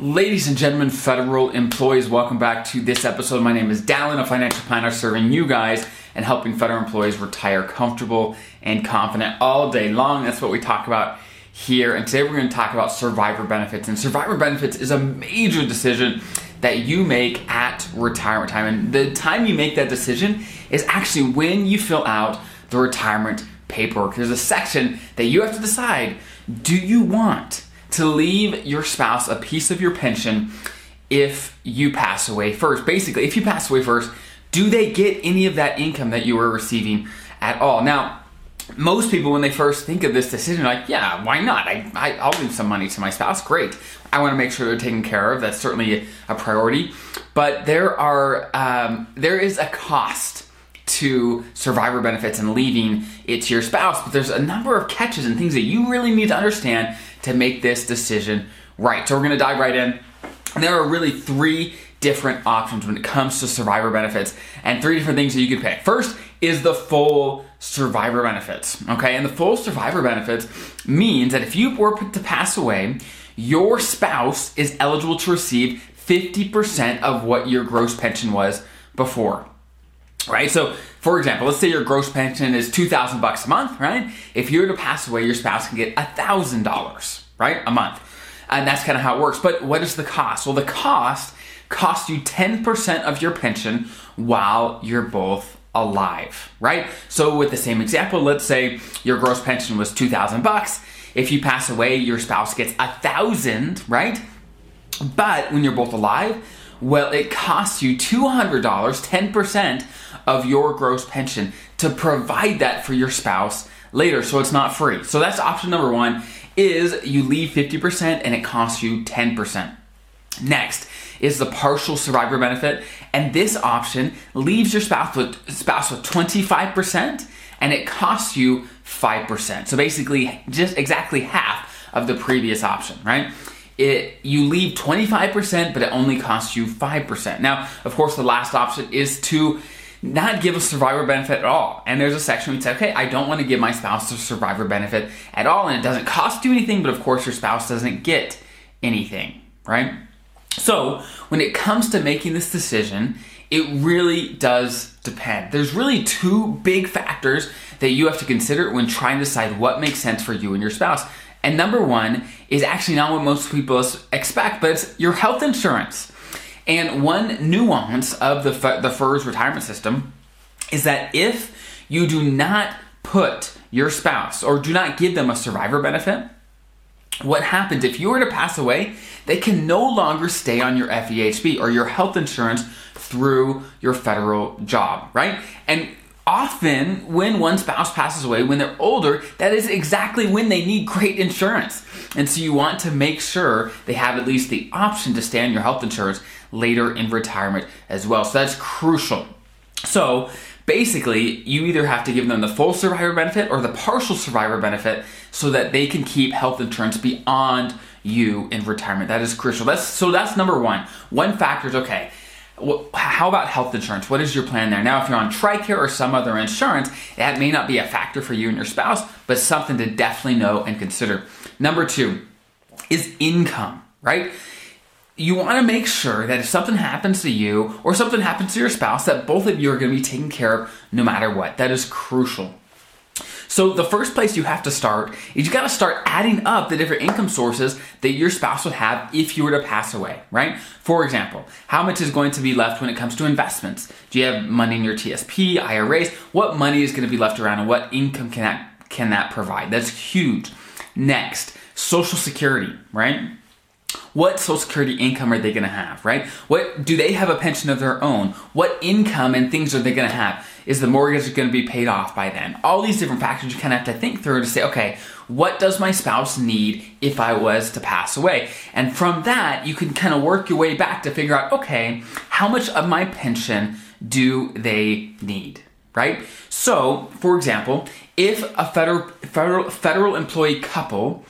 Ladies and gentlemen, federal employees, welcome back to this episode. My name is Dallin, a financial planner serving you guys and helping federal employees retire comfortable and confident all day long. That's what we talk about here. And today we're going to talk about survivor benefits. And survivor benefits is a major decision that you make at retirement time. And the time you make that decision is actually when you fill out the retirement paperwork. There's a section that you have to decide do you want to leave your spouse a piece of your pension if you pass away first. Basically, if you pass away first, do they get any of that income that you were receiving at all? Now, most people, when they first think of this decision, like, yeah, why not? I, I, will leave some money to my spouse. Great. I want to make sure they're taken care of. That's certainly a priority. But there are um, there is a cost to survivor benefits and leaving it to your spouse. But there's a number of catches and things that you really need to understand to make this decision right. So we're to dive right in. There are really three different options when it comes to survivor benefits and three different things that you can pick. First is the full survivor benefits. Okay, and the full survivor benefits means that if you were to pass away, your spouse is eligible to receive 50% of what your gross pension was before right? So, for example, let's say your gross pension is two thousand bucks a month, right? If you were to pass away, your spouse can get thousand dollars, right, a month, and that's kind of how it works. But what is the cost? Well, the cost costs you ten percent of your pension while you're both alive, right? So, with the same example, let's say your gross pension was two thousand bucks. If you pass away, your spouse gets a thousand, right? But when you're both alive, well, it costs you $200, 10% of your gross pension to provide that for your spouse later so it's not free. So that's option number 1 is you leave 50% and it costs you 10%. Next is the partial survivor benefit and this option leaves your spouse with spouse with 25% and it costs you 5%. So basically just exactly half of the previous option, right? It you leave 25%, but it only costs you 5%. Now, of course, the last option is to not give a survivor benefit at all. And there's a section where you say, okay, I don't want to give my spouse a survivor benefit at all, and it doesn't cost you anything, but of course, your spouse doesn't get anything, right? So, when it comes to making this decision, it really does depend. There's really two big factors that you have to consider when trying to decide what makes sense for you and your spouse. And number one is actually not what most people expect, but it's your health insurance. And one nuance of the, the FERS retirement system is that if you do not put your spouse or do not give them a survivor benefit, what happens if you were to pass away, they can no longer stay on your FEHB or your health insurance through your federal job, right? And often when one spouse passes away when they're older that is exactly when they need great insurance. And so you want to make sure they have at least the option to stay on your health insurance later in retirement as well. So that's crucial. So basically you either have to give them the full survivor benefit or the partial survivor benefit so that they can keep health insurance beyond you in retirement. That is crucial. That's so that's number one. One factor is okay how about health insurance? What is your plan there? Now, if you're on TRICARE or some other insurance, that may not be a factor for you and your spouse, but something to definitely know and consider. Number two is income, right? You want to make sure that if something happens to you or something happens to your spouse, that both of you are going to be taken care of no matter what. That is crucial. So the first place you have to start is you got to start adding up the different income sources that your spouse would have if you were to pass away, right? For example, how much is going to be left when it comes to investments? Do you have money in your TSP, IRAs? What money is to be left around and what income can that can that provide? That's huge. Next, social security, right? What social security income are they going to have, right? What do they have a pension of their own? What income and things are they going to have? Is the mortgage going to be paid off by then? All these different factors you kind of have to think through to say, okay, what does my spouse need if I was to pass away? And from that, you can kind of work your way back to figure out, okay, how much of my pension do they need? Right? So, for example, if a federal, federal, federal employee couple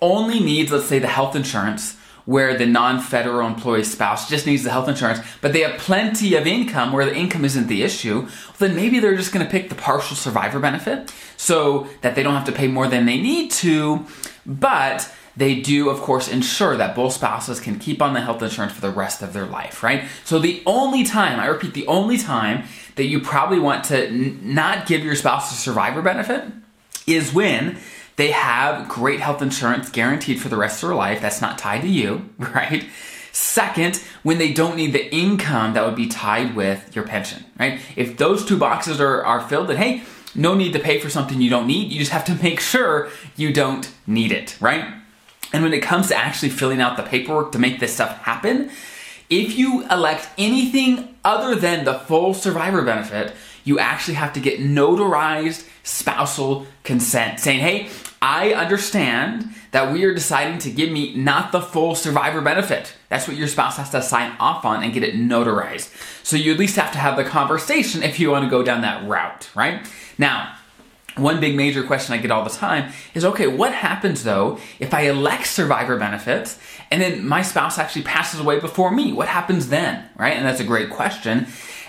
only needs, let's say, the health insurance where the non-federal employee spouse just needs the health insurance, but they have plenty of income where the income isn't the issue, then maybe they're just going to pick the partial survivor benefit so that they don't have to pay more than they need to, but they do, of course, ensure that both spouses can keep on the health insurance for the rest of their life, right? So the only time, I repeat, the only time that you probably want to n- not give your spouse a survivor benefit is when they have great health insurance guaranteed for the rest of their life that's not tied to you, right? Second, when they don't need the income that would be tied with your pension, right? If those two boxes are, are filled, then hey, no need to pay for something you don't need. You just have to make sure you don't need it, right? And when it comes to actually filling out the paperwork to make this stuff happen, if you elect anything other than the full survivor benefit, you actually have to get notarized spousal consent saying, hey, I understand that we are deciding to give me not the full survivor benefit. That's what your spouse has to sign off on and get it notarized. So you at least have to have the conversation if you want to go down that route, right? Now, one big major question I get all the time is okay, what happens though if I elect survivor benefits and then my spouse actually passes away before me? What happens then, right? And that's a great question.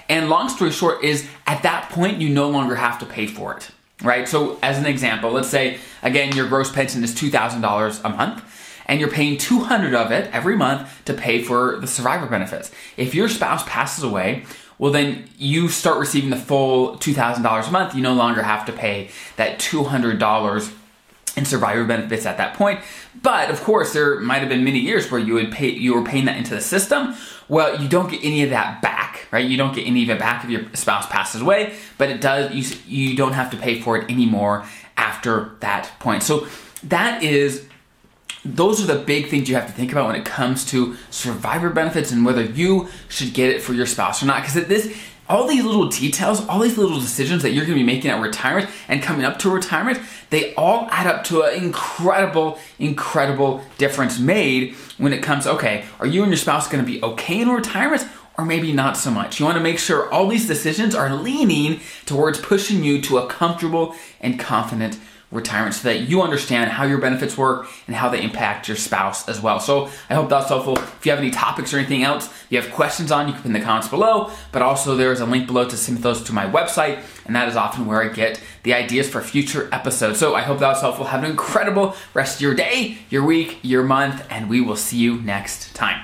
And long story short is at that point, you no longer have to pay for it, right? So, as an example, let's say again, your gross pension is $2,000 a month and you're paying 200 of it every month to pay for the survivor benefits. If your spouse passes away, well, then you start receiving the full $2,000 a month. You no longer have to pay that $200 in survivor benefits at that point. But of course, there might have been many years where you would pay, you were paying that into the system. Well, you don't get any of that back, right? You don't get any of it back if your spouse passes away, but it does. You you don't have to pay for it anymore after that point. So that is those are the big things you have to think about when it comes to survivor benefits and whether you should get it for your spouse or not. Because this, all these little details, all these little decisions that you're going to be making at retirement and coming up to retirement, they all add up to an incredible, incredible difference made when it comes. Okay, are you and your spouse going to be okay in retirement? Or maybe not so much. You want to make sure all these decisions are leaning towards pushing you to a comfortable and confident retirement so that you understand how your benefits work and how they impact your spouse as well. So I hope that's helpful. If you have any topics or anything else you have questions on, you can put in the comments below. But also there is a link below to submit those to my website, and that is often where I get the ideas for future episodes. So I hope that was helpful. Have an incredible rest of your day, your week, your month, and we will see you next time.